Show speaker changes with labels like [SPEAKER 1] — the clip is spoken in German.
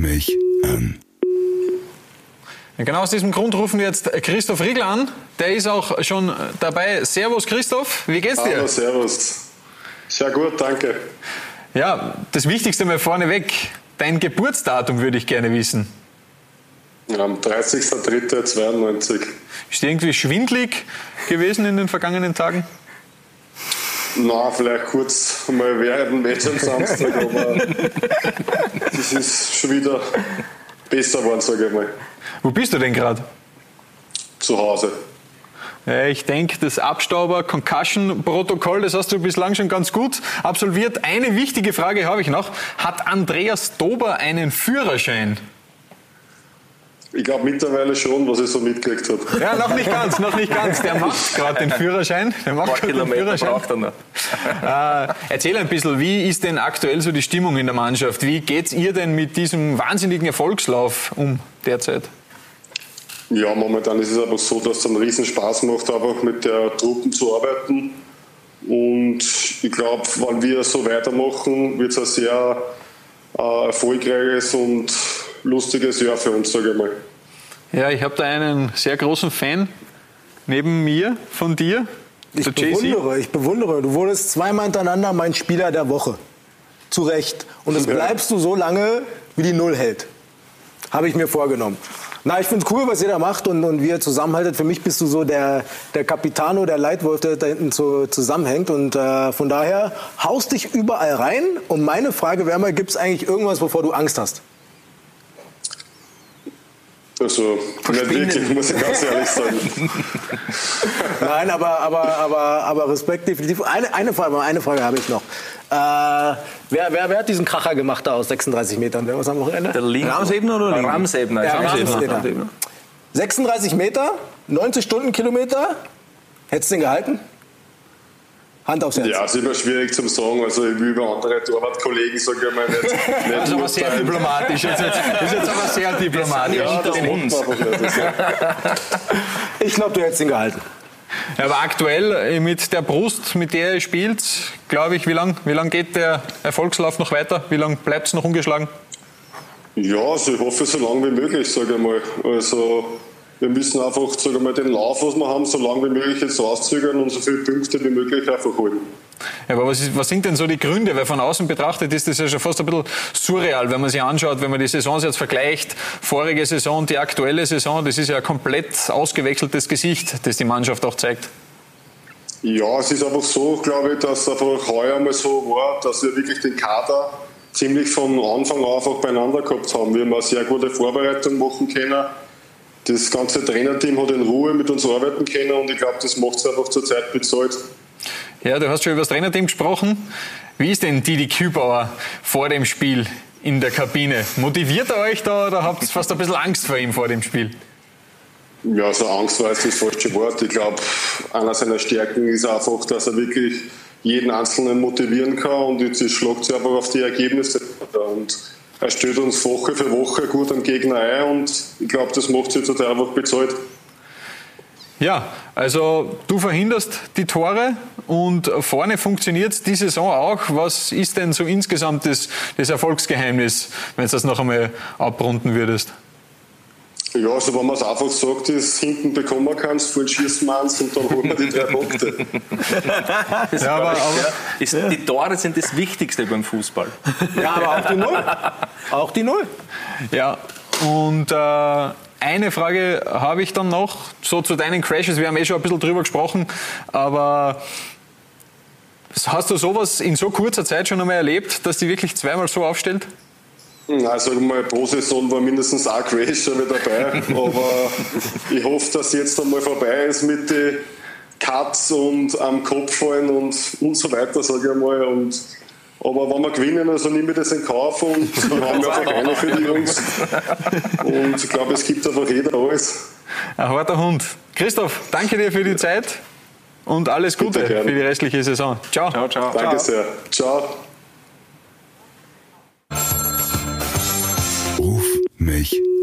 [SPEAKER 1] mich an.
[SPEAKER 2] Genau aus diesem Grund rufen wir jetzt Christoph Riegel an. Der ist auch schon dabei. Servus Christoph, wie geht's dir?
[SPEAKER 3] Hallo, servus. Sehr gut, danke.
[SPEAKER 2] Ja, das Wichtigste mal vorneweg. Dein Geburtsdatum würde ich gerne wissen.
[SPEAKER 3] Am 30.03.92.
[SPEAKER 2] Ist dir irgendwie schwindlig gewesen in den vergangenen Tagen?
[SPEAKER 3] Na, vielleicht kurz mal während dem Match am Samstag, aber das ist schon wieder besser geworden, sage ich mal.
[SPEAKER 2] Wo bist du denn gerade?
[SPEAKER 3] Zu Hause.
[SPEAKER 2] Ich denke, das Abstauber-Concussion-Protokoll, das hast du bislang schon ganz gut absolviert. Eine wichtige Frage habe ich noch. Hat Andreas Dober einen Führerschein?
[SPEAKER 3] Ich glaube mittlerweile schon, was ich so mitgekriegt habe.
[SPEAKER 2] Ja, noch nicht ganz, noch nicht ganz. Der macht gerade den Führerschein. Der macht gerade den Führerschein.
[SPEAKER 4] braucht er noch.
[SPEAKER 2] Äh, erzähl ein bisschen, wie ist denn aktuell so die Stimmung in der Mannschaft? Wie geht's ihr denn mit diesem wahnsinnigen Erfolgslauf um derzeit?
[SPEAKER 3] Ja, momentan ist es einfach so, dass es einen riesen Spaß macht, einfach mit der Truppen zu arbeiten. Und ich glaube, wenn wir so weitermachen, wird es ein sehr äh, erfolgreiches und lustiges Jahr für uns, sage ich mal.
[SPEAKER 2] Ja, ich habe da einen sehr großen Fan neben mir von dir.
[SPEAKER 5] Ich bewundere, ich bewundere. Du wurdest zweimal hintereinander mein Spieler der Woche. Zu Recht. Und das bleibst du so lange, wie die Null hält. Habe ich mir vorgenommen. Na, ich finde es cool, was ihr da macht und, und wie ihr zusammenhaltet. Für mich bist du so der, der Capitano, der Leitwolf, der da hinten so zusammenhängt. Und äh, von daher haust dich überall rein. Und meine Frage wäre mal, gibt es eigentlich irgendwas, wovor du Angst hast?
[SPEAKER 3] Also, nicht wirklich, muss ich ganz ehrlich sagen.
[SPEAKER 5] Nein, aber, aber, aber, aber Respekt definitiv. Eine, eine, Frage, eine Frage habe ich noch. Äh, wer, wer, wer hat diesen Kracher gemacht da aus 36 Metern? Wer was am Wochenende?
[SPEAKER 4] Der Linke.
[SPEAKER 5] Ramsebner oder Linke?
[SPEAKER 4] Ramsebner.
[SPEAKER 5] Ja,
[SPEAKER 4] Ramsebner.
[SPEAKER 5] Ramsebner. 36 Meter, 90 Stundenkilometer. Hättest du den gehalten? Hand aufs Herz.
[SPEAKER 3] Ja, es ist immer schwierig zum sagen. Also, ich will über andere Torwartkollegen, sage ich mal, nicht, nicht
[SPEAKER 2] Das ist aber sehr diplomatisch. Das ist jetzt, das ist jetzt aber sehr diplomatisch.
[SPEAKER 3] Ja, das
[SPEAKER 4] uns.
[SPEAKER 5] Ich glaube, du hättest ihn gehalten.
[SPEAKER 2] Aber aktuell äh, mit der Brust, mit der ihr spielt, glaube ich, wie lange wie lang geht der Erfolgslauf noch weiter? Wie lange bleibt es noch ungeschlagen?
[SPEAKER 3] Ja, also ich hoffe so lange wie möglich, sage ich mal. Also wir müssen einfach sage ich mal, den Lauf, was wir haben, so lange wie möglich jetzt rauszögern und so viele Punkte wie möglich einfach holen.
[SPEAKER 2] Ja, aber was, ist, was sind denn so die Gründe? Weil von außen betrachtet ist das ja schon fast ein bisschen surreal, wenn man sich anschaut, wenn man die Saisons jetzt vergleicht. Vorige Saison die aktuelle Saison, das ist ja ein komplett ausgewechseltes Gesicht, das die Mannschaft auch zeigt.
[SPEAKER 3] Ja, es ist einfach so, glaube ich, dass einfach heuer mal so war, dass wir wirklich den Kader ziemlich von Anfang an einfach beieinander gehabt haben. Wir haben eine sehr gute Vorbereitung machen können. Das ganze Trainerteam hat in Ruhe mit uns arbeiten können und ich glaube, das macht es einfach zurzeit bezahlt.
[SPEAKER 2] Ja, du hast schon über das Trainerteam gesprochen. Wie ist denn Didi Kübauer vor dem Spiel in der Kabine? Motiviert er euch da oder habt ihr fast ein bisschen Angst vor ihm vor dem Spiel?
[SPEAKER 3] Ja, so Angst war jetzt das falsche Wort. Ich glaube, einer seiner Stärken ist einfach, dass er wirklich jeden Einzelnen motivieren kann und jetzt schlagt sich einfach auf die Ergebnisse. Und er stellt uns Woche für Woche gut am Gegner ein und ich glaube, das macht sich total einfach bezahlt.
[SPEAKER 2] Ja, also du verhinderst die Tore und vorne funktioniert die Saison auch. Was ist denn so insgesamt das, das Erfolgsgeheimnis, wenn du das noch einmal abrunden würdest?
[SPEAKER 3] Ja, also wenn man es einfach sagt, ist, hinten bekommen keins, vorhin schießen wir eins und dann holen wir die drei Punkte.
[SPEAKER 2] Ja, aber-
[SPEAKER 4] ich,
[SPEAKER 2] aber-
[SPEAKER 4] ja, ist, Die Tore sind das Wichtigste beim Fußball.
[SPEAKER 5] Ja, aber auch die Null. Auch die Null.
[SPEAKER 2] Ja, und äh, eine Frage habe ich dann noch, so zu deinen Crashes. Wir haben eh schon ein bisschen drüber gesprochen, aber hast du sowas in so kurzer Zeit schon einmal erlebt, dass die wirklich zweimal so aufstellt?
[SPEAKER 3] Sagen wir mal, pro Saison war mindestens ein Crash schon wieder dabei. Aber ich hoffe, dass jetzt einmal vorbei ist mit den Cuts und am Kopf fallen und, und so weiter, sage ich einmal. Und, aber wenn wir gewinnen, also nehme ich das in Kauf und wir haben einfach eine für die Jungs. Und ich glaube, es gibt einfach jeder alles.
[SPEAKER 2] Ein harter Hund. Christoph, danke dir für die Zeit und alles Gute für die restliche Saison. Ciao.
[SPEAKER 4] Ciao, ciao.
[SPEAKER 3] Danke sehr. Ciao.
[SPEAKER 1] Mich an.